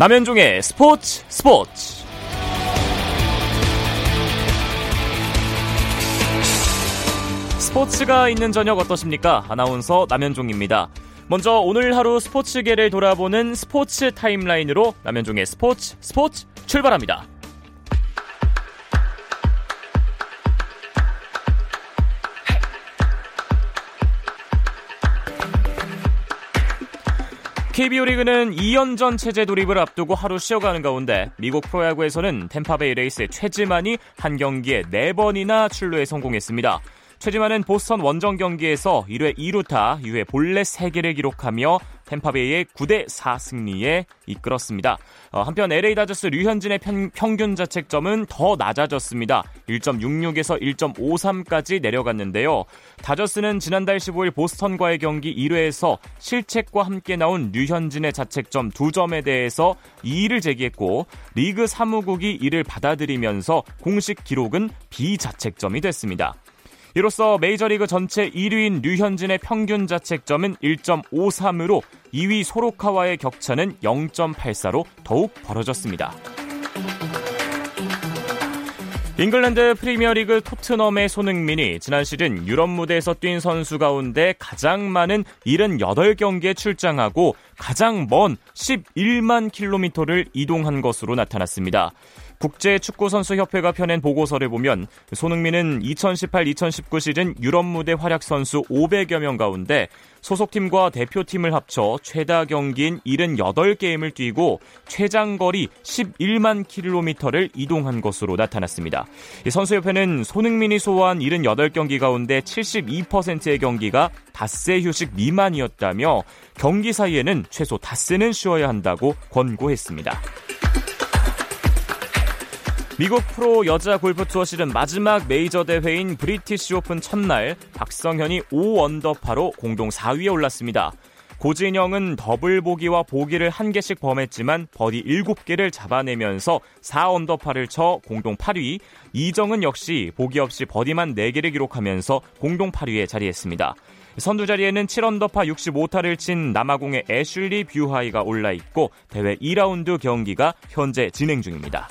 남현종의 스포츠 스포츠 스포츠가 있는 저녁 어떠십니까? 아나운서 남현종입니다. 먼저 오늘 하루 스포츠계를 돌아보는 스포츠 타임라인으로 남현종의 스포츠 스포츠 출발합니다. KBO 리그는 2연전 체제 돌입을 앞두고 하루 쉬어가는 가운데 미국 프로야구에서는 템파베이 레이스의 최지만이 한 경기에 4번이나 출루에 성공했습니다. 최지만은 보스턴 원정 경기에서 1회 2루타, 2회 볼넷 3개를 기록하며 템파베이의 9대 4 승리에 이끌었습니다. 어, 한편 LA 다저스 류현진의 편, 평균 자책점은 더 낮아졌습니다. 1.66에서 1.53까지 내려갔는데요. 다저스는 지난달 15일 보스턴과의 경기 1회에서 실책과 함께 나온 류현진의 자책점 2점에 대해서 이의를 제기했고 리그 사무국이 이를 받아들이면서 공식 기록은 비자책점이 됐습니다. 이로써 메이저리그 전체 1위인 류현진의 평균 자책점은 1.53으로 2위 소로카와의 격차는 0.84로 더욱 벌어졌습니다. 잉글랜드 프리미어리그 토트넘의 손흥민이 지난 시즌 유럽 무대에서 뛴 선수 가운데 가장 많은 78경기에 출장하고 가장 먼 11만 킬로미터를 이동한 것으로 나타났습니다. 국제축구선수협회가 펴낸 보고서를 보면 손흥민은 2018-2019 시즌 유럽 무대 활약 선수 500여 명 가운데 소속팀과 대표팀을 합쳐 최다 경기인 78게임을 뛰고 최장거리 11만 킬로미터를 이동한 것으로 나타났습니다. 선수협회는 손흥민이 소화한 78경기 가운데 72%의 경기가 닷새 휴식 미만이었다며 경기 사이에는 최소 닷새는 쉬어야 한다고 권고했습니다. 미국 프로 여자 골프 투어 시즌 마지막 메이저 대회인 브리티시 오픈 첫날 박성현이 5 언더파로 공동 4위에 올랐습니다. 고진영은 더블 보기와 보기를 한 개씩 범했지만 버디 7개를 잡아내면서 4언더파를 쳐 공동 8위, 이정은 역시 보기 없이 버디만 4개를 기록하면서 공동 8위에 자리했습니다. 선두 자리에는 7언더파 65타를 친 남아공의 애슐리 뷰하이가 올라 있고 대회 2라운드 경기가 현재 진행 중입니다.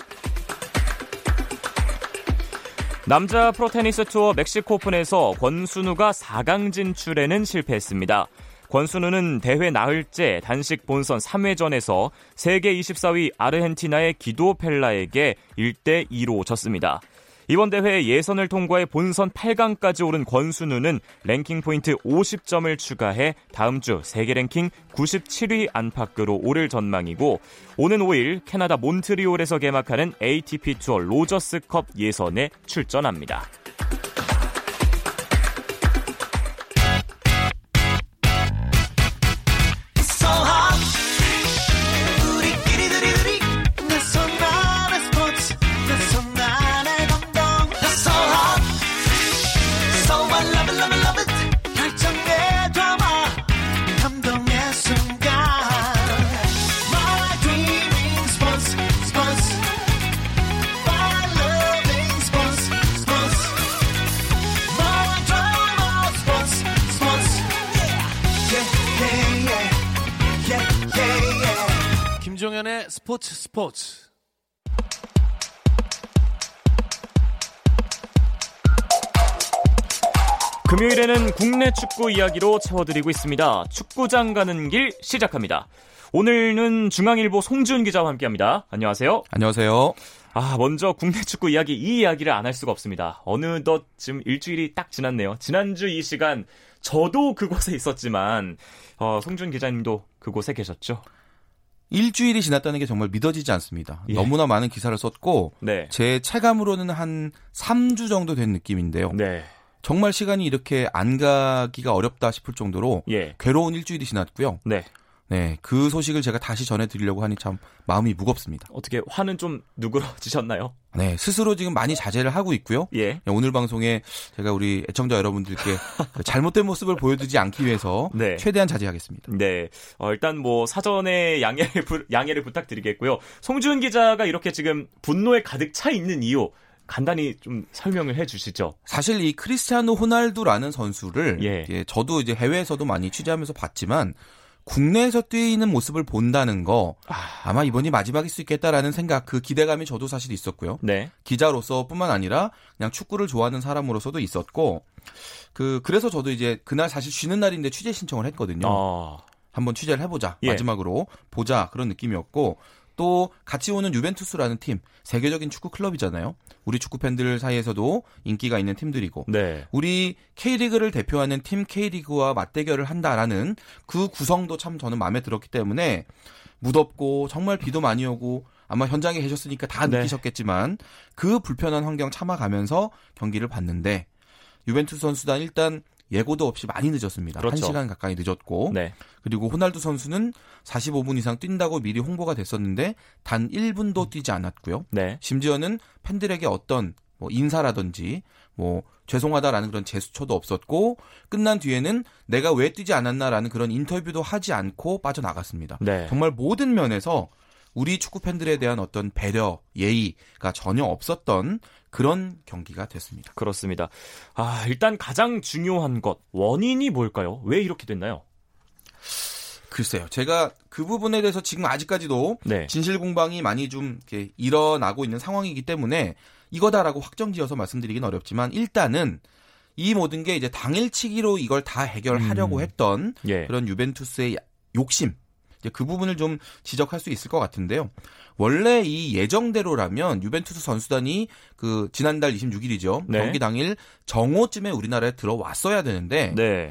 남자 프로테니스 투어 멕시코 오픈에서 권순우가 4강 진출에는 실패했습니다. 권순우는 대회 나흘째 단식 본선 3회전에서 세계 24위 아르헨티나의 기도 펠라에게 1대 2로 졌습니다. 이번 대회 예선을 통과해 본선 8강까지 오른 권순우는 랭킹 포인트 50점을 추가해 다음 주 세계 랭킹 97위 안팎으로 오를 전망이고 오는 5일 캐나다 몬트리올에서 개막하는 ATP 투어 로저스컵 예선에 출전합니다. 스포츠 스포츠 금요일에는 국내 축구 이야기로 채워드리고 있습니다. 축구장 가는 길 시작합니다. 오늘은 중앙일보 송지훈 기자와 함께합니다. 안녕하세요. 안녕하세요. 아, 먼저 국내 축구 이야기 이 이야기를 안 할 수가 없습니다. 어느덧 지금 일주일이 딱 지났네요. 지난주 이 시간 저도 그곳에 있었지만 어, 송준 기자님도 그곳에 계셨죠? 일주일이 지났다는 게 정말 믿어지지 않습니다. 예. 너무나 많은 기사를 썼고 네. 제 체감으로는 한 3주 정도 된 느낌인데요. 네. 정말 시간이 이렇게 안 가기가 어렵다 싶을 정도로 예. 괴로운 일주일이 지났고요. 네. 네, 그 소식을 제가 다시 전해드리려고 하니 참 마음이 무겁습니다. 어떻게 화는 좀 누그러지셨나요? 네, 스스로 지금 많이 자제를 하고 있고요. 예. 네, 오늘 방송에 제가 우리 애청자 여러분들께 잘못된 모습을 보여주지 않기 위해서 네. 최대한 자제하겠습니다. 네, 어, 일단 뭐 사전에 양해를 부, 양해를 부탁드리겠고요. 송준 기자가 이렇게 지금 분노에 가득 차 있는 이유 간단히 좀 설명을 해 주시죠. 사실 이 크리스티아노 호날두라는 선수를 예. 예, 저도 이제 해외에서도 많이 취재하면서 봤지만 국내에서 뛰는 모습을 본다는 거 아... 마 이번이 마지막일 수 있겠다라는 생각 그 기대감이 저도 사실 있었고요. 네. 기자로서뿐만 아니라 그냥 축구를 좋아하는 사람으로서도 있었고 그 그래서 저도 이제 그날 사실 쉬는 날인데 취재 신청을 했거든요. 어... 한번 취재를 해보자 예. 마지막으로 보자 그런 느낌이었고 또 같이 오는 유벤투스라는 팀 세계적인 축구 클럽이잖아요. 우리 축구 팬들 사이에서도 인기가 있는 팀들이고 네. 우리 K리그를 대표하는 팀 K리그와 맞대결을 한다라는 그 구성도 참 저는 마음에 들었기 때문에 무덥고 정말 비도 많이 오고 아마 현장에 계셨으니까 다 네. 느끼셨겠지만 그 불편한 환경 참아가면서 경기를 봤는데 유벤투스 선수단 일단 예고도 없이 많이 늦었습니다. 그렇죠. 1시간 가까이 늦었고 네. 그리고 호날두 선수는 45분 이상 뛴다고 미리 홍보가 됐었는데 단 1분도 뛰지 않았고요. 네. 심지어는 팬들에게 어떤 뭐 인사라든지 뭐 죄송하다라는 그런 제스처도 없었고 끝난 뒤에는 내가 왜 뛰지 않았나라는 그런 인터뷰도 하지 않고 빠져나갔습니다. 네. 정말 모든 면에서 우리 축구 팬들에 대한 어떤 배려, 예의가 전혀 없었던 그런 경기가 됐습니다. 그렇습니다. 아, 일단 가장 중요한 것, 원인이 뭘까요? 왜 이렇게 됐나요? 글쎄요. 제가 그 부분에 대해서 지금 아직까지도 네. 진실 공방이 많이 좀 일어나고 있는 상황이기 때문에 이거다라고 확정 지어서 말씀드리긴 어렵지만 일단은 이 모든 게 이제 당일치기로 이걸 다 해결하려고 음. 했던 예. 그런 유벤투스의 욕심 이제 그 부분을 좀 지적할 수 있을 것 같은데요. 원래 이 예정대로라면 유벤투스 선수단이 그 지난달 26일이죠. 네. 경기 당일 정오쯤에 우리나라에 들어왔어야 되는데 네.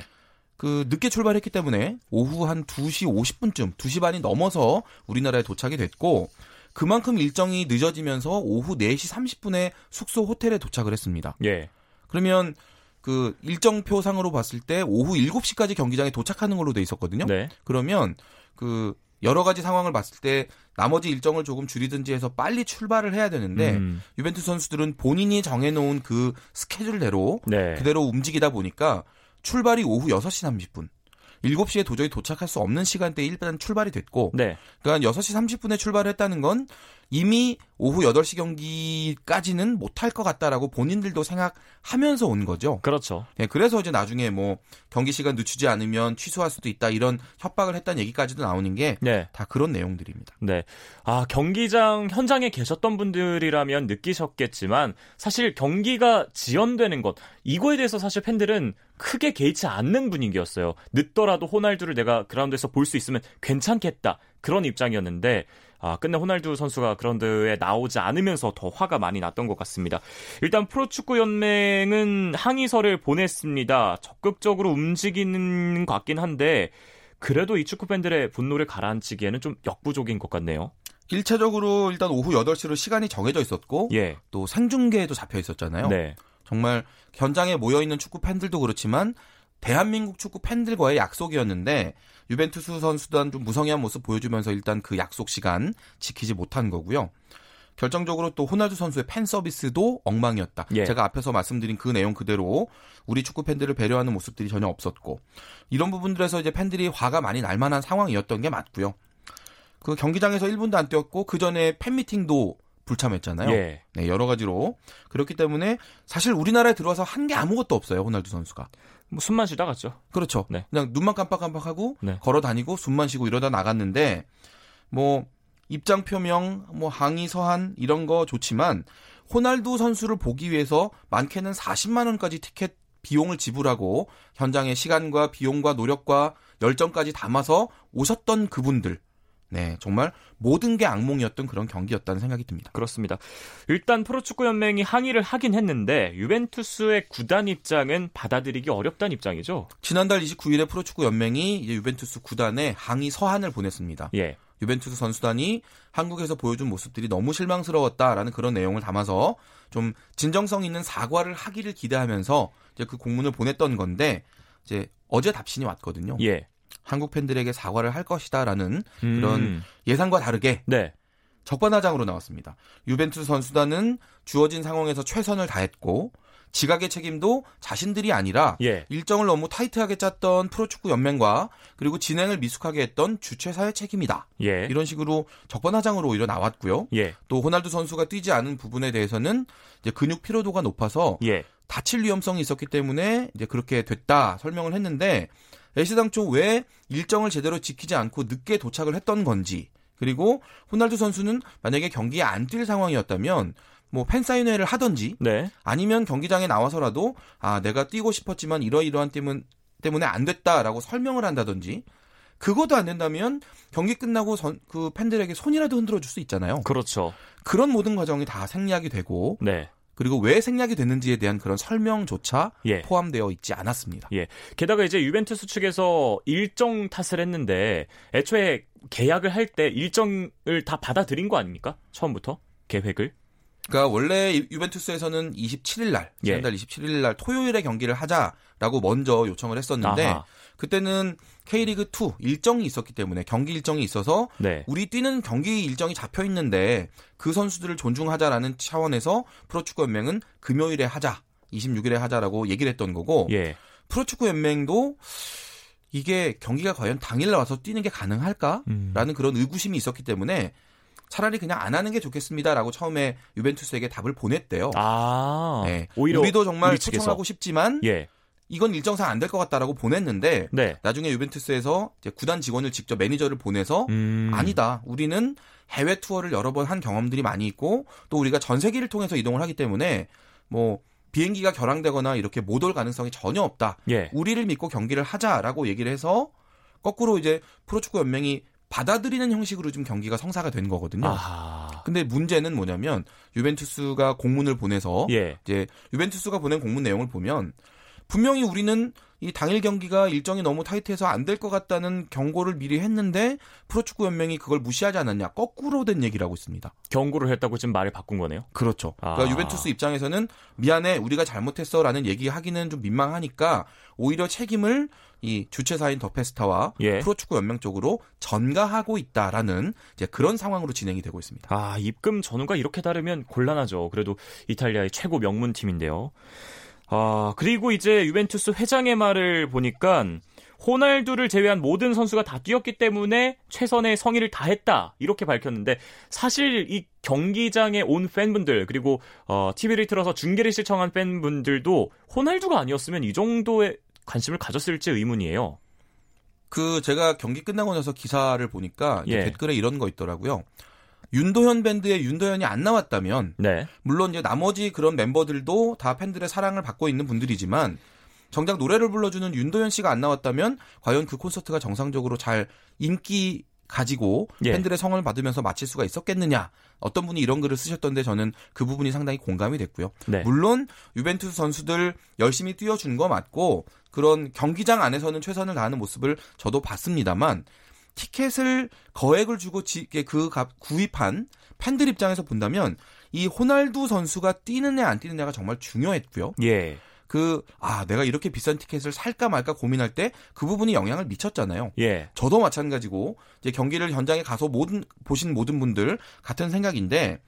그 늦게 출발했기 때문에 오후 한 2시 50분쯤 2시 반이 넘어서 우리나라에 도착이 됐고 그만큼 일정이 늦어지면서 오후 4시 30분에 숙소 호텔에 도착을 했습니다. 예. 그러면 그 일정표상으로 봤을 때 오후 7시까지 경기장에 도착하는 걸로 돼 있었거든요. 네. 그러면 그 여러 가지 상황을 봤을 때 나머지 일정을 조금 줄이든지 해서 빨리 출발을 해야 되는데 음. 유벤투스 선수들은 본인이 정해놓은 그 스케줄대로 네. 그대로 움직이다 보니까 출발이 오후 6시 30분. 7시에 도저히 도착할 수 없는 시간대에 일단 출발이 됐고 네. 그러니까 6시 30분에 출발했다는 건 이미 오후 8시 경기까지는 못할 것 같다라고 본인들도 생각하면서 온 거죠. 그렇죠. 네, 그래서 이제 나중에 뭐 경기 시간 늦추지 않으면 취소할 수도 있다 이런 협박을 했다는 얘기까지도 나오는 게다 네. 그런 내용들입니다. 네. 아, 경기장 현장에 계셨던 분들이라면 느끼셨겠지만 사실 경기가 지연되는 것 이거에 대해서 사실 팬들은 크게 개의치 않는 분위기였어요. 늦더라도 호날두를 내가 그라운드에서 볼 수 있으면 괜찮겠다. 그런 입장이었는데 아, 끝내 호날두 선수가 그런드에 나오지 않으면서 더 화가 많이 났던 것 같습니다. 일단 프로축구 연맹은 항의서를 보냈습니다. 적극적으로 움직이는 것 같긴 한데 그래도 이 축구 팬들의 분노를 가라앉히기에는 좀 역부족인 것 같네요. 1차적으로 일단 오후 8시로 시간이 정해져 있었고 예. 또 생중계에도 잡혀 있었잖아요. 네. 정말 현장에 모여 있는 축구 팬들도 그렇지만 대한민국 축구 팬들과의 약속이었는데 유벤투스 선수단 좀 무성의한 모습 보여주면서 일단 그 약속 시간 지키지 못한 거고요. 결정적으로 또 호날두 선수의 팬 서비스도 엉망이었다. 예. 제가 앞에서 말씀드린 그 내용 그대로 우리 축구 팬들을 배려하는 모습들이 전혀 없었고 이런 부분들에서 이제 팬들이 화가 많이 날 만한 상황이었던 게 맞고요. 그 경기장에서 1분도 안 뛰었고 그 전에 팬 미팅도 불참했잖아요. 예. 네, 여러 가지로 그렇기 때문에 사실 우리나라에 들어와서 한 게 아무것도 없어요. 호날두 선수가. 뭐 숨만 쉬다 갔죠. 그렇죠. 네. 그냥 눈만 깜빡깜빡하고 네. 걸어 다니고 숨만 쉬고 이러다 나갔는데 뭐 입장 표명, 뭐 항의 서한 이런 거 좋지만 호날두 선수를 보기 위해서 많게는 40만 원까지 티켓 비용을 지불하고 현장의 시간과 비용과 노력과 열정까지 담아서 오셨던 그분들 네, 정말 모든 게 악몽이었던 그런 경기였다는 생각이 듭니다. 그렇습니다. 일단 프로축구 연맹이 항의를 하긴 했는데 유벤투스의 구단 입장은 받아들이기 어렵다는 입장이죠. 지난달 29일에 프로축구 연맹이 이제 유벤투스 구단에 항의 서한을 보냈습니다. 예. 유벤투스 선수단이 한국에서 보여준 모습들이 너무 실망스러웠다라는 그런 내용을 담아서 좀 진정성 있는 사과를 하기를 기대하면서 이제 그 공문을 보냈던 건데 이제 어제 답신이 왔거든요. 예. 한국 팬들에게 사과를 할 것이다라는 음. 그런 예상과 다르게 네. 적반하장으로 나왔습니다. 유벤투스 선수단은 주어진 상황에서 최선을 다했고 지각의 책임도 자신들이 아니라 예. 일정을 너무 타이트하게 짰던 프로축구 연맹과 그리고 진행을 미숙하게 했던 주최사의 책임이다. 예. 이런 식으로 적반하장으로 오히려 나왔고요. 예. 또 호날두 선수가 뛰지 않은 부분에 대해서는 근육 피로도가 높아서 예. 다칠 위험성이 있었기 때문에 이제 그렇게 됐다 설명을 했는데 애시당초 왜 일정을 제대로 지키지 않고 늦게 도착을 했던 건지 그리고 호날두 선수는 만약에 경기에 안 뛸 상황이었다면 뭐 팬사인회를 하던지 네. 아니면 경기장에 나와서라도 아 내가 뛰고 싶었지만 이러이러한 때문 때문에 안 됐다라고 설명을 한다든지 그것도 안 된다면 경기 끝나고 선, 그 팬들에게 손이라도 흔들어 줄 수 있잖아요. 그렇죠. 그런 모든 과정이 다 생략이 되고 네. 그리고 왜 생략이 됐는지에 대한 그런 설명조차 예. 포함되어 있지 않았습니다. 예. 게다가 이제 유벤투스 측에서 일정 탓을 했는데 애초에 계약을 할 때 일정을 다 받아들인 거 아닙니까? 처음부터 계획을? 그러니까 원래 유벤투스에서는 27일 날, 지난달 예. 27일 날 토요일에 경기를 하자라고 먼저 요청을 했었는데 아하. 그때는 K리그 2 일정이 있었기 때문에 경기 일정이 있어서 네. 우리 뛰는 경기 일정이 잡혀 있는데 그 선수들을 존중하자라는 차원에서 프로축구 연맹은 금요일에 하자, 26일에 하자라고 얘기를 했던 거고 예. 프로축구 연맹도 이게 경기가 과연 당일 나와서 뛰는 게 가능할까라는 음. 그런 의구심이 있었기 때문에 차라리 그냥 안 하는 게 좋겠습니다라고 처음에 유벤투스에게 답을 보냈대요. 아, 네. 오히려 우리도 정말 우리 초청하고 싶지만 예. 이건 일정상 안 될 것 같다라고 보냈는데 네. 나중에 유벤투스에서 이제 구단 직원을 직접 매니저를 보내서 음. 아니다. 우리는 해외 투어를 여러 번 한 경험들이 많이 있고 또 우리가 전 세계를 통해서 이동을 하기 때문에 뭐 비행기가 결항되거나 이렇게 못 올 가능성이 전혀 없다. 예. 우리를 믿고 경기를 하자라고 얘기를 해서 거꾸로 이제 프로축구 연맹이 받아들이는 형식으로 좀 경기가 성사가 된 거거든요. 아하. 근데 문제는 뭐냐면 유벤투스가 공문을 보내서 예. 이제 유벤투스가 보낸 공문 내용을 보면 분명히 우리는 이 당일 경기가 일정이 너무 타이트해서 안 될 것 같다는 경고를 미리 했는데 프로축구 연맹이 그걸 무시하지 않았냐 거꾸로 된 얘기를 하고 있습니다. 경고를 했다고 지금 말을 바꾼 거네요. 그렇죠. 아. 그러니까 유벤투스 입장에서는 미안해 우리가 잘못했어라는 얘기하기는 좀 민망하니까 오히려 책임을 이 주최사인 더 페스타와 예. 프로축구 연맹 쪽으로 전가하고 있다라는 이제 그런 상황으로 진행이 되고 있습니다. 아 입금 전후가 이렇게 다르면 곤란하죠. 그래도 이탈리아의 최고 명문 팀인데요. 아, 그리고 이제 유벤투스 회장의 말을 보니까 호날두를 제외한 모든 선수가 다 뛰었기 때문에 최선의 성의를 다했다 이렇게 밝혔는데 사실 이 경기장에 온 팬분들 그리고 어, TV를 틀어서 중계를 시청한 팬분들도 호날두가 아니었으면 이 정도의 관심을 가졌을지 의문이에요. 그 제가 경기 끝나고 나서 기사를 보니까 예. 댓글에 이런 거 있더라고요. 윤도현 밴드의 윤도현이 안 나왔다면 네. 물론 이제 나머지 그런 멤버들도 다 팬들의 사랑을 받고 있는 분들이지만 정작 노래를 불러주는 윤도현 씨가 안 나왔다면 과연 그 콘서트가 정상적으로 잘 인기 가지고 예. 팬들의 성을 받으면서 마칠 수가 있었겠느냐. 어떤 분이 이런 글을 쓰셨던데 저는 그 부분이 상당히 공감이 됐고요. 네. 물론 유벤투스 선수들 열심히 뛰어준 거 맞고 그런 경기장 안에서는 최선을 다하는 모습을 저도 봤습니다만 티켓을 거액을 주고 그 구입한 팬들 입장에서 본다면 이 호날두 선수가 뛰느냐 안 뛰느냐가 정말 중요했고요. 예. 그, 아, 내가 이렇게 비싼 티켓을 살까 말까 고민할 때 그 부분이 영향을 미쳤잖아요. 예. 저도 마찬가지고, 이제 경기를 현장에 가서 모든, 보신 모든 분들 같은 생각인데,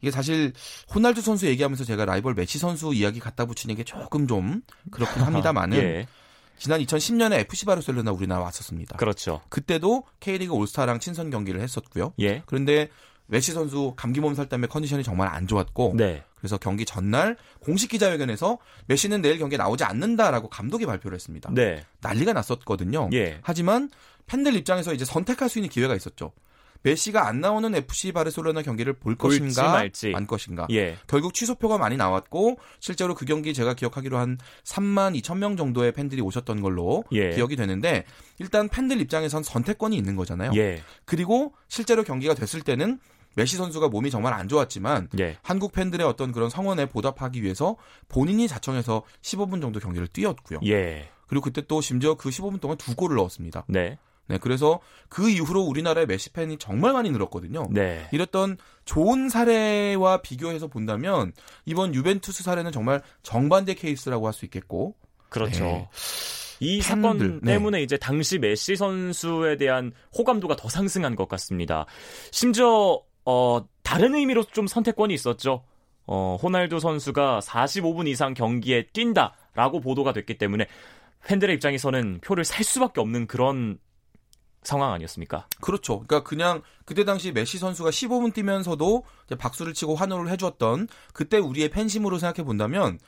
이게 사실 호날두 선수 얘기하면서 제가 라이벌 메시 선수 이야기 갖다 붙이는 게 조금 좀 그렇긴 합니다만은 예. 지난 2010년에 FC 바르셀로나 우리나라 왔었습니다. 그렇죠. 그때도 K리그 올스타랑 친선 경기를 했었고요. 예. 그런데 메시 선수 감기 몸살 때문에 컨디션이 정말 안 좋았고 네. 그래서 경기 전날 공식 기자회견에서 메시는 내일 경기에 나오지 않는다라고 감독이 발표를 했습니다. 네. 난리가 났었거든요. 예. 하지만 팬들 입장에서 이제 선택할 수 있는 기회가 있었죠. 메시가 안 나오는 FC 바르셀로나 경기를 볼 것인가 말지. 안 것인가. 예. 결국 취소표가 많이 나왔고 실제로 그 경기 제가 기억하기로 한 3만 2천 명 정도의 팬들이 오셨던 걸로 예. 기억이 되는데 일단 팬들 입장에선 선택권이 있는 거잖아요. 예. 그리고 실제로 경기가 됐을 때는 메시 선수가 몸이 정말 안 좋았지만 예. 한국 팬들의 어떤 그런 성원에 보답하기 위해서 본인이 자청해서 15분 정도 경기를 뛰었고요. 예. 그리고 그때 또 심지어 그 15분 동안 두 골을 넣었습니다. 네. 네, 그래서 그 이후로 우리나라의 메시 팬이 정말 많이 늘었거든요. 네. 이랬던 좋은 사례와 비교해서 본다면 이번 유벤투스 사례는 정말 정반대 케이스라고 할 수 있겠고. 그렇죠. 네. 이 팬들, 사건 네. 때문에 네. 이제 당시 메시 선수에 대한 호감도가 더 상승한 것 같습니다. 심지어 어 다른 의미로 좀 선택권이 있었죠. 어 호날두 선수가 45분 이상 경기에 뛴다라고 보도가 됐기 때문에 팬들의 입장에서는 표를 살 수밖에 없는 그런 상황 아니었습니까? 그렇죠. 그러니까 그냥 그때 당시 메시 선수가 15분 뛰면서도 박수를 치고 환호를 해주었던 그때 우리의 팬심으로 생각해 본다면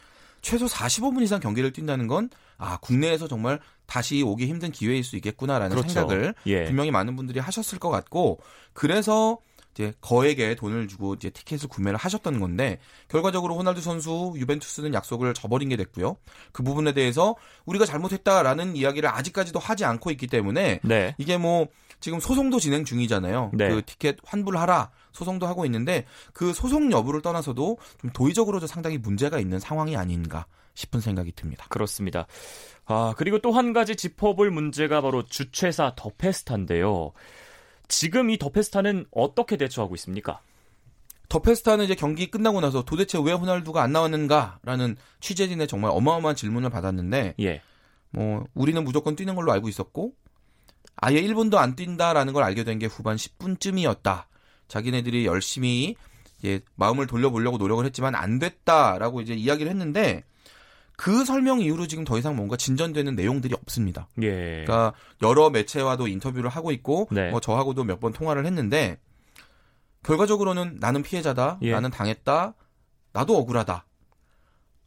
최소 45분 이상 경기를 뛴다는 건 아, 국내에서 정말 다시 오기 힘든 기회일 수 있겠구나라는 그렇죠. 생각을 예. 분명히 많은 분들이 하셨을 것 같고 그래서 이제 거액의 돈을 주고 이제 티켓을 구매를 하셨던 건데 결과적으로 호날두 선수 유벤투스는 약속을 저버린 게 됐고요. 그 부분에 대해서 우리가 잘못했다라는 이야기를 아직까지도 하지 않고 있기 때문에 네. 이게 뭐 지금 소송도 진행 중이잖아요. 네. 그 티켓 환불하라 소송도 하고 있는데 그 소송 여부를 떠나서도 좀 도의적으로도 상당히 문제가 있는 상황이 아닌가 싶은 생각이 듭니다. 그렇습니다. 아, 그리고 또 한 가지 짚어볼 문제가 바로 주최사 더페스타인데요. 지금 이 더페스타는 어떻게 대처하고 있습니까? 더페스타는 이제 경기 끝나고 나서 도대체 왜 호날두가 안 나왔는가라는 취재진의 정말 어마어마한 질문을 받았는데, 예. 뭐 우리는 무조건 뛰는 걸로 알고 있었고, 아예 1분도 안 뛴다라는 걸 알게 된 게 후반 10분쯤이었다. 자기네들이 열심히 이제 마음을 돌려보려고 노력을 했지만 안 됐다라고 이제 이야기를 했는데 그 설명 이후로 지금 더 이상 뭔가 진전되는 내용들이 없습니다. 예. 그러니까 여러 매체와도 인터뷰를 하고 있고 네. 뭐 저하고도 몇 번 통화를 했는데 결과적으로는 나는 피해자다, 예. 나는 당했다, 나도 억울하다.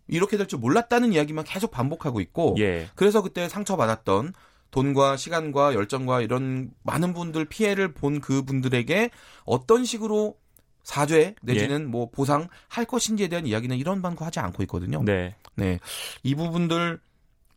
이렇게 될 줄 몰랐다는 이야기만 계속 반복하고 있고 예. 그래서 그때 상처받았던 돈과 시간과 열정과 이런 많은 분들 피해를 본 그분들에게 어떤 식으로 사죄 내지는 예. 뭐 보상 할 것인지에 대한 이야기는 이런 방구 하지 않고 있거든요. 네. 네. 이 부분들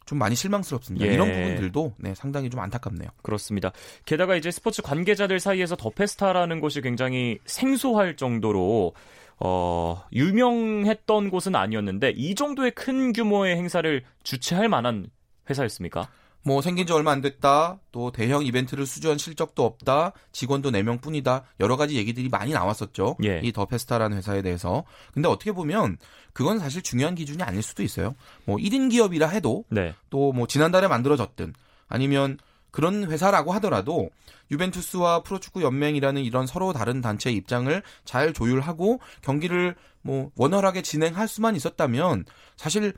좀 많이 실망스럽습니다. 예. 이런 부분들도 네, 상당히 좀 안타깝네요. 그렇습니다. 게다가 이제 스포츠 관계자들 사이에서 더 페스타라는 곳이 굉장히 생소할 정도로 어, 유명했던 곳은 아니었는데 이 정도의 큰 규모의 행사를 주최할 만한 회사였습니까? 뭐 생긴 지 얼마 안 됐다. 또 대형 이벤트를 수주한 실적도 없다. 직원도 4명 뿐이다. 여러 가지 얘기들이 많이 나왔었죠. 예. 이 더 페스타라는 회사에 대해서. 근데 어떻게 보면 그건 사실 중요한 기준이 아닐 수도 있어요. 뭐 1인 기업이라 해도 네. 또뭐 지난달에 만들어졌든 아니면 그런 회사라고 하더라도 유벤투스와 프로축구 연맹이라는 이런 서로 다른 단체의 입장을 잘 조율하고 경기를 뭐 원활하게 진행할 수만 있었다면 사실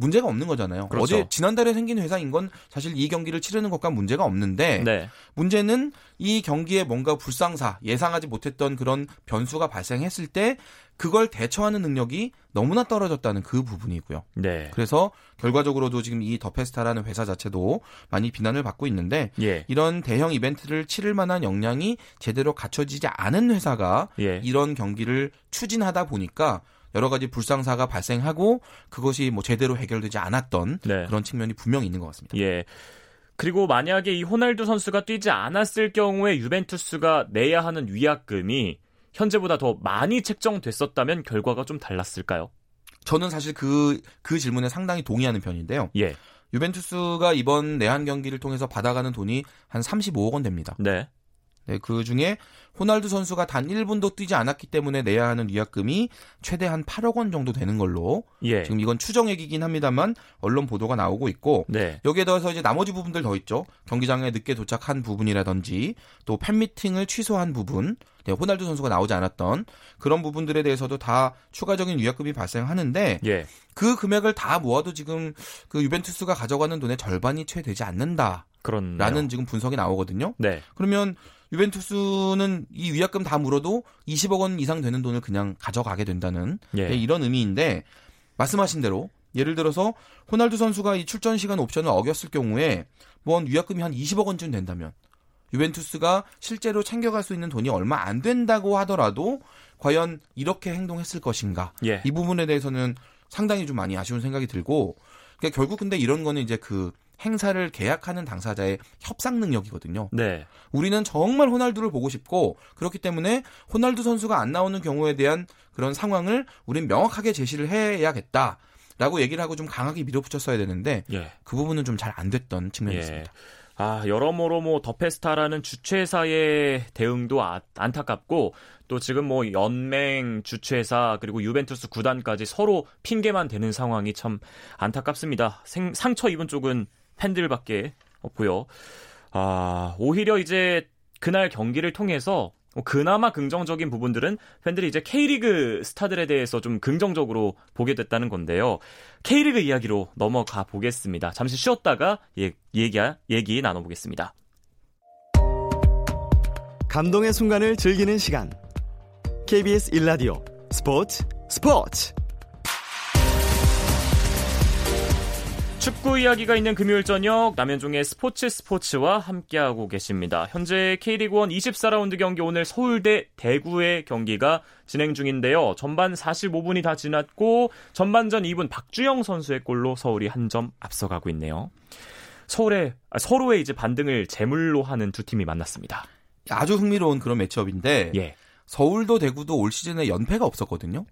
문제가 없는 거잖아요. 그렇죠. 어제 지난달에 생긴 회사인 건 사실 이 경기를 치르는 것과 문제가 없는데 네. 문제는 이 경기에 뭔가 불상사 예상하지 못했던 그런 변수가 발생했을 때 그걸 대처하는 능력이 너무나 떨어졌다는 그 부분이고요. 네. 그래서 결과적으로도 지금 이 더페스타라는 회사 자체도 많이 비난을 받고 있는데 예. 이런 대형 이벤트를 치를 만한 역량이 제대로 갖춰지지 않은 회사가 예. 이런 경기를 추진하다 보니까 여러 가지 불상사가 발생하고 그것이 뭐 제대로 해결되지 않았던 네. 그런 측면이 분명히 있는 것 같습니다. 예. 그리고 만약에 이 호날두 선수가 뛰지 않았을 경우에 유벤투스가 내야 하는 위약금이 현재보다 더 많이 책정됐었다면 결과가 좀 달랐을까요? 저는 사실 그, 그 질문에 상당히 동의하는 편인데요. 예. 유벤투스가 이번 내한 경기를 통해서 받아가는 돈이 한 35억 원 됩니다. 네. 네, 그 중에 호날두 선수가 단 1분도 뛰지 않았기 때문에 내야 하는 위약금이 최대 한 8억 원 정도 되는 걸로 예. 지금 이건 추정액이긴 합니다만 언론 보도가 나오고 있고 네. 여기에 더해서 이제 나머지 부분들 더 있죠. 경기장에 늦게 도착한 부분이라든지 또 팬미팅을 취소한 부분, 네, 호날두 선수가 나오지 않았던 그런 부분들에 대해서도 다 추가적인 위약금이 발생하는데 예. 그 금액을 다 모아도 지금 그 유벤투스가 가져가는 돈의 절반이 채 되지 않는다. 라는 지금 분석이 나오거든요. 네. 그러면 유벤투스는 이 위약금 다 물어도 20억 원 이상 되는 돈을 그냥 가져가게 된다는 예. 네, 이런 의미인데 말씀하신 대로 예를 들어서 호날두 선수가 이 출전 시간 옵션을 어겼을 경우에 뭐 위약금이 한 20억 원쯤 된다면 유벤투스가 실제로 챙겨갈 수 있는 돈이 얼마 안 된다고 하더라도 과연 이렇게 행동했을 것인가 예. 이 부분에 대해서는 상당히 좀 많이 아쉬운 생각이 들고 그러니까 결국 근데 이런 거는 이제 그 행사를 계약하는 당사자의 협상 능력이거든요. 네. 우리는 정말 호날두를 보고 싶고 그렇기 때문에 호날두 선수가 안 나오는 경우에 대한 그런 상황을 우린 명확하게 제시를 해야겠다. 라고 얘기를 하고 좀 강하게 밀어붙였어야 되는데 예. 그 부분은 좀 잘 안 됐던 측면이 예. 있습니다. 아, 여러모로 뭐 더페스타라는 주최사의 대응도 아, 안타깝고 또 지금 뭐 연맹 주최사 그리고 유벤투스 구단까지 서로 핑계만 대는 상황이 참 안타깝습니다. 생, 상처 입은 쪽은 팬들밖에 없고요. 아, 오히려 이제 그날 경기를 통해서 그나마 긍정적인 부분들은 팬들이 이제 K리그 스타들에 대해서 좀 긍정적으로 보게 됐다는 건데요. K리그 이야기로 넘어가 보겠습니다. 잠시 쉬었다가 예, 얘기, 얘기 나눠보겠습니다. 감동의 순간을 즐기는 시간. KBS 1라디오 스포츠 스포츠 축구 이야기가 있는 금요일 저녁 남현종의 스포츠 스포츠와 함께하고 계십니다. 현재 K리그 1 24라운드 경기 오늘 서울대 대구의 경기가 진행 중인데요. 전반 45분이 다 지났고 전반전 2분 박주영 선수의 골로 서울이 한 점 앞서가고 있네요. 서울의 아, 서로의 이제 반등을 제물로 하는 두 팀이 만났습니다. 아주 흥미로운 그런 매치업인데 예. 서울도 대구도 올 시즌에 연패가 없었거든요.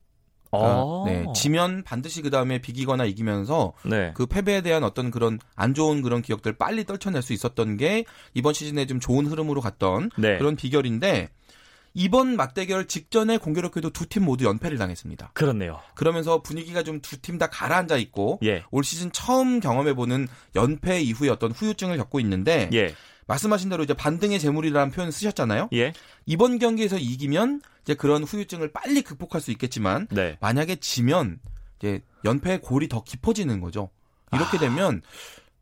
어. 네, 지면 반드시 그 다음에 비기거나 이기면서 네. 그 패배에 대한 어떤 그런 안 좋은 그런 기억들 빨리 떨쳐낼 수 있었던 게 이번 시즌에 좀 좋은 흐름으로 갔던 네. 그런 비결인데 이번 맞대결 직전에 공교롭게도 두 팀 모두 연패를 당했습니다. 그렇네요. 그러면서 분위기가 좀 두 팀 다 가라앉아 있고 예. 올 시즌 처음 경험해보는 연패 이후의 어떤 후유증을 겪고 있는데 예. 말씀하신 대로 이제 반등의 재물이라는 표현을 쓰셨잖아요. 예. 이번 경기에서 이기면 이제 그런 후유증을 빨리 극복할 수 있겠지만 네. 만약에 지면 이제 연패의 골이 더 깊어지는 거죠. 이렇게 아. 되면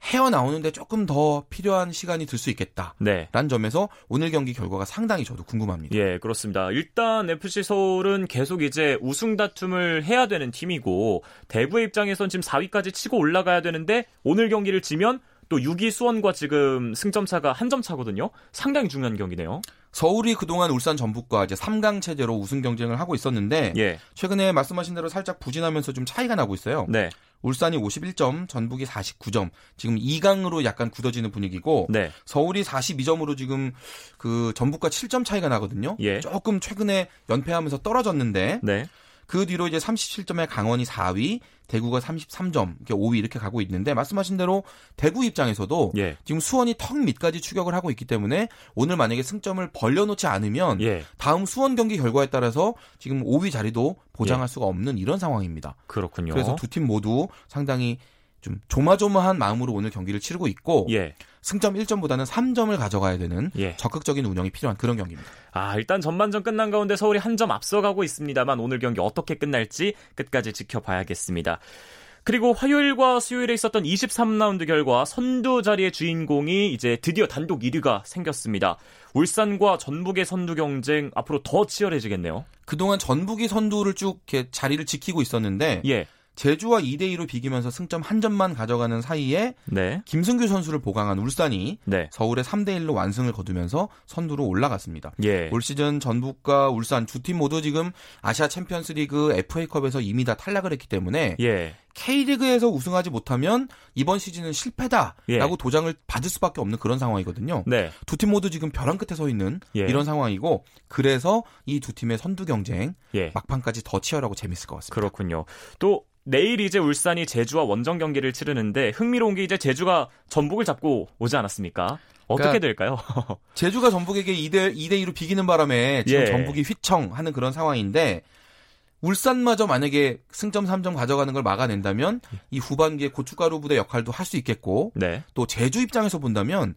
헤어 나오는데 조금 더 필요한 시간이 들 수 있겠다. 네. 라는 점에서 오늘 경기 결과가 상당히 저도 궁금합니다. 예, 그렇습니다. 일단 FC 서울은 계속 이제 우승 다툼을 해야 되는 팀이고 대구의 입장에선 지금 4위까지 치고 올라가야 되는데 오늘 경기를 지면 또 6위 수원과 지금 승점 차가 한 점 차거든요. 상당히 중요한 경기네요. 서울이 그동안 울산 전북과 이제 3강 체제로 우승 경쟁을 하고 있었는데 예. 최근에 말씀하신 대로 살짝 부진하면서 좀 차이가 나고 있어요. 네. 울산이 51점, 전북이 49점. 지금 2강으로 약간 굳어지는 분위기고 네. 서울이 42점으로 지금 그 전북과 7점 차이가 나거든요. 예. 조금 최근에 연패하면서 떨어졌는데 네. 그 뒤로 이제 37점의 강원이 4위, 대구가 33점, 이렇게 5위 이렇게 가고 있는데 말씀하신 대로 대구 입장에서도 예. 지금 수원이 턱 밑까지 추격을 하고 있기 때문에 오늘 만약에 승점을 벌려놓지 않으면 예. 다음 수원 경기 결과에 따라서 지금 5위 자리도 보장할 예. 수가 없는 이런 상황입니다. 그렇군요. 그래서 두 팀 모두 상당히 좀 조마조마한 마음으로 오늘 경기를 치르고 있고 예. 승점 1점보다는 3점을 가져가야 되는 예. 적극적인 운영이 필요한 그런 경기입니다. 아, 일단 전반전 끝난 가운데 서울이 한 점 앞서가고 있습니다만 오늘 경기 어떻게 끝날지 끝까지 지켜봐야겠습니다. 그리고 화요일과 수요일에 있었던 23라운드 결과 선두 자리의 주인공이 이제 드디어 단독 1위가 생겼습니다. 울산과 전북의 선두 경쟁 앞으로 더 치열해지겠네요. 그동안 전북이 선두를 쭉 이렇게 자리를 지키고 있었는데 예. 제주와 2대 2로 비기면서 승점 한 점만 가져가는 사이에 네. 김승규 선수를 보강한 울산이 네. 서울의 3대 1로 완승을 거두면서 선두로 올라갔습니다. 예. 올 시즌 전북과 울산 두 팀 모두 지금 아시아 챔피언스리그 FA컵에서 이미 다 탈락을 했기 때문에 예. K리그에서 우승하지 못하면 이번 시즌은 실패다라고 예. 도장을 받을 수밖에 없는 그런 상황이거든요. 네. 두팀 모두 지금 벼랑 끝에 서 있는 예. 이런 상황이고 그래서 이 두 팀의 선두 경쟁 예. 막판까지 더 치열하고 재밌을 것 같습니다. 그렇군요. 또 내일 이제 울산이 제주와 원정 경기를 치르는데 흥미로운 게 이제 제주가 전북을 잡고 오지 않았습니까? 어떻게 그러니까 될까요? 제주가 전북에게 2대 2대 2로 비기는 바람에 지금 예. 전북이 휘청하는 그런 상황인데 울산마저 만약에 승점 3점 가져가는 걸 막아낸다면 이 후반기에 고춧가루 부대 역할도 할 수 있겠고 네. 또 제주 입장에서 본다면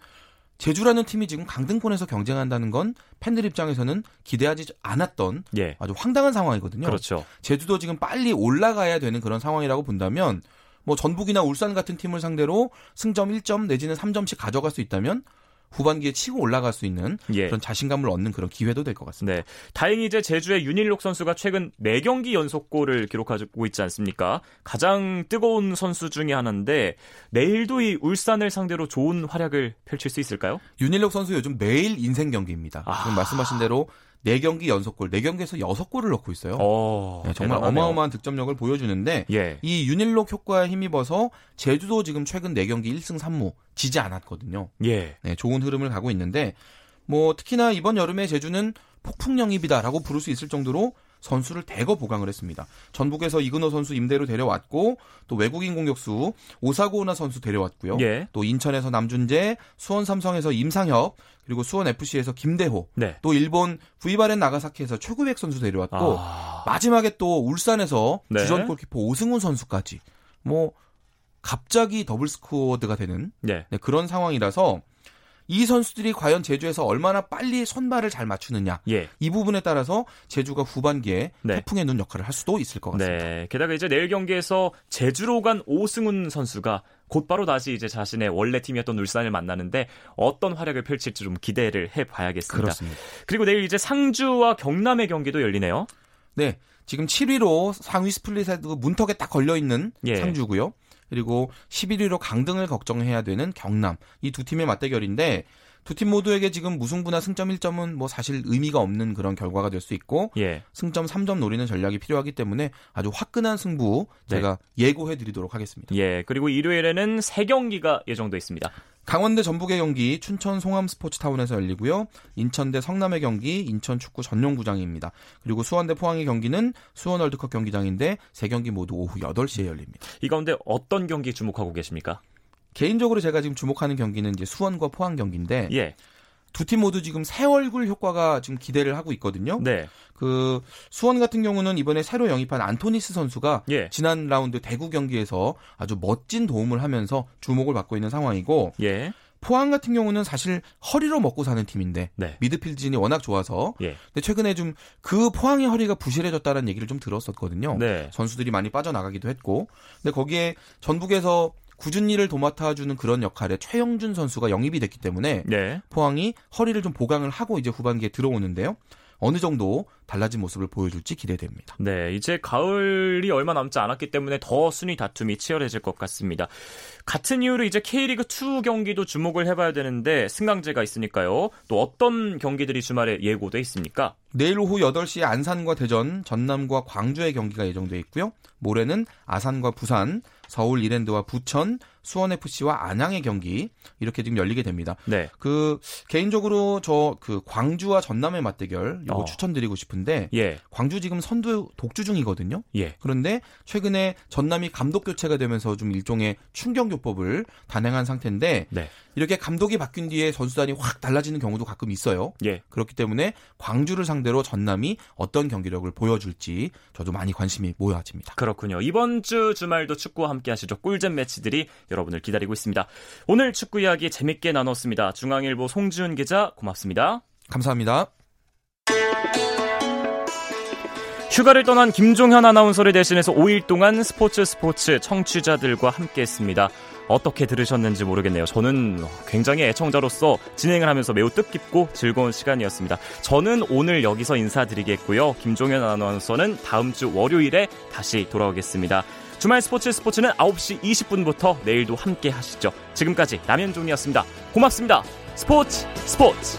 제주라는 팀이 지금 강등권에서 경쟁한다는 건 팬들 입장에서는 기대하지 않았던 예. 아주 황당한 상황이거든요. 그렇죠. 제주도 지금 빨리 올라가야 되는 그런 상황이라고 본다면 뭐 전북이나 울산 같은 팀을 상대로 승점 1점 내지는 3점씩 가져갈 수 있다면 후반기에 치고 올라갈 수 있는 예. 그런 자신감을 얻는 그런 기회도 될 것 같습니다. 네. 다행히 이제 제주의 윤일록 선수가 최근 4경기 연속골을 기록하고 있지 않습니까? 가장 뜨거운 선수 중의 하나인데 내일도 이 울산을 상대로 좋은 활약을 펼칠 수 있을까요? 윤일록 선수 요즘 매일 인생 경기입니다. 아... 지금 말씀하신 대로 4경기 연속골, 4경기에서 6골을 넣고 있어요. 오, 어, 네, 정말 대단하네요. 어마어마한 득점력을 보여주는데 예. 이 윤일록 효과에 힘입어서 제주도 지금 최근 4경기 1승 3무 지지 않았거든요. 예. 네, 좋은 흐름을 가고 있는데 뭐 특히나 이번 여름에 제주는 폭풍 영입이다라고 부를 수 있을 정도로 선수를 대거 보강을 했습니다. 전북에서 이근호 선수 임대로 데려왔고 또 외국인 공격수 오사고나 선수 데려왔고요. 예. 또 인천에서 남준재, 수원 삼성에서 임상혁, 그리고 수원 FC에서 김대호, 네. 또 일본 브이바렌 나가사키에서 최구백 선수 데려왔고 아... 마지막에 또 울산에서 네. 주전 골키퍼 오승훈 선수까지 뭐 갑자기 더블 스코어가 되는 네. 네, 그런 상황이라서 이 선수들이 과연 제주에서 얼마나 빨리 선발을 잘 맞추느냐 예. 이 부분에 따라서 제주가 후반기에 네. 태풍의 눈 역할을 할 수도 있을 것 같습니다. 네. 게다가 이제 내일 경기에서 제주로 간 오승훈 선수가 곧바로 다시 이제 자신의 원래 팀이었던 울산을 만나는데 어떤 활약을 펼칠지 좀 기대를 해봐야겠습니다. 그렇습니다. 그리고 내일 이제 상주와 경남의 경기도 열리네요. 네. 지금 7위로 상위 스플릿에 문턱에 딱 걸려 있는 예. 상주고요. 그리고 11위로 강등을 걱정해야 되는 경남. 이 두 팀의 맞대결인데 두 팀 모두에게 지금 무승부나 승점 1점은 뭐 사실 의미가 없는 그런 결과가 될 수 있고 예. 승점 3점 노리는 전략이 필요하기 때문에 아주 화끈한 승부 제가 네. 예고해 드리도록 하겠습니다. 예. 그리고 일요일에는 세 경기가 예정돼 있습니다. 강원대 전북의 경기 춘천 송암 스포츠타운에서 열리고요. 인천대 성남의 경기 인천 축구 전용구장입니다. 그리고 수원대 포항의 경기는 수원 월드컵 경기장인데 세 경기 모두 오후 8시에 열립니다. 이 가운데 어떤 경기 주목하고 계십니까? 개인적으로 제가 지금 주목하는 경기는 이제 수원과 포항 경기인데 예. 두팀 모두 지금 새 얼굴 효과가 지금 기대를 하고 있거든요. 네. 그 수원 같은 경우는 이번에 새로 영입한 안토니스 선수가 예. 지난 라운드 대구 경기에서 아주 멋진 도움을 하면서 주목을 받고 있는 상황이고 예. 포항 같은 경우는 사실 허리로 먹고 사는 팀인데 네. 미드필드진이 워낙 좋아서 예. 근데 최근에 좀 그 포항의 허리가 부실해졌다는 얘기를 좀 들었었거든요. 네. 선수들이 많이 빠져나가기도 했고 근데 거기에 전북에서 굳은 일을 도맡아주는 그런 역할에 최영준 선수가 영입이 됐기 때문에 네. 포항이 허리를 좀 보강을 하고 이제 후반기에 들어오는데요. 어느 정도 달라진 모습을 보여줄지 기대됩니다. 네, 이제 가을이 얼마 남지 않았기 때문에 더 순위 다툼이 치열해질 것 같습니다. 같은 이유로 이제 K리그 2 경기도 주목을 해봐야 되는데 승강제가 있으니까요. 또 어떤 경기들이 주말에 예고돼 있습니까? 내일 오후 8시에 안산과 대전, 전남과 광주의 경기가 예정돼 있고요. 모레는 아산과 부산, 서울 이랜드와 부천, 수원 FC와 안양의 경기 이렇게 지금 열리게 됩니다. 네. 그 개인적으로 저 그 광주와 전남의 맞대결 이거 어. 추천드리고 싶은데 예. 광주 지금 선두 독주 중이거든요. 예. 그런데 최근에 전남이 감독 교체가 되면서 좀 일종의 충격 요법을 단행한 상태인데 네. 이렇게 감독이 바뀐 뒤에 선수단이 확 달라지는 경우도 가끔 있어요. 예. 그렇기 때문에 광주를 상대로 전남이 어떤 경기력을 보여줄지 저도 많이 관심이 모여집니다. 그렇군요. 이번 주 주말도 축구와 함께 하시죠. 꿀잼 매치들이 여러분을 기다리고 있습니다. 오늘 축구 이야기 재밌게 나눴습니다. 중앙일보 송지훈 기자 고맙습니다. 감사합니다. 휴가를 떠난 김종현 아나운서를 대신해서 5일 동안 스포츠 스포츠 청취자들과 함께했습니다. 어떻게 들으셨는지 모르겠네요. 저는 굉장히 애청자로서 진행을 하면서 매우 뜻깊고 즐거운 시간이었습니다. 저는 오늘 여기서 인사드리겠고요. 김종현 아나운서는 다음 주 월요일에 다시 돌아오겠습니다. 주말 스포츠 스포츠는 9시 20분부터 내일도 함께 하시죠. 지금까지 남현종이었습니다. 고맙습니다. 스포츠 스포츠.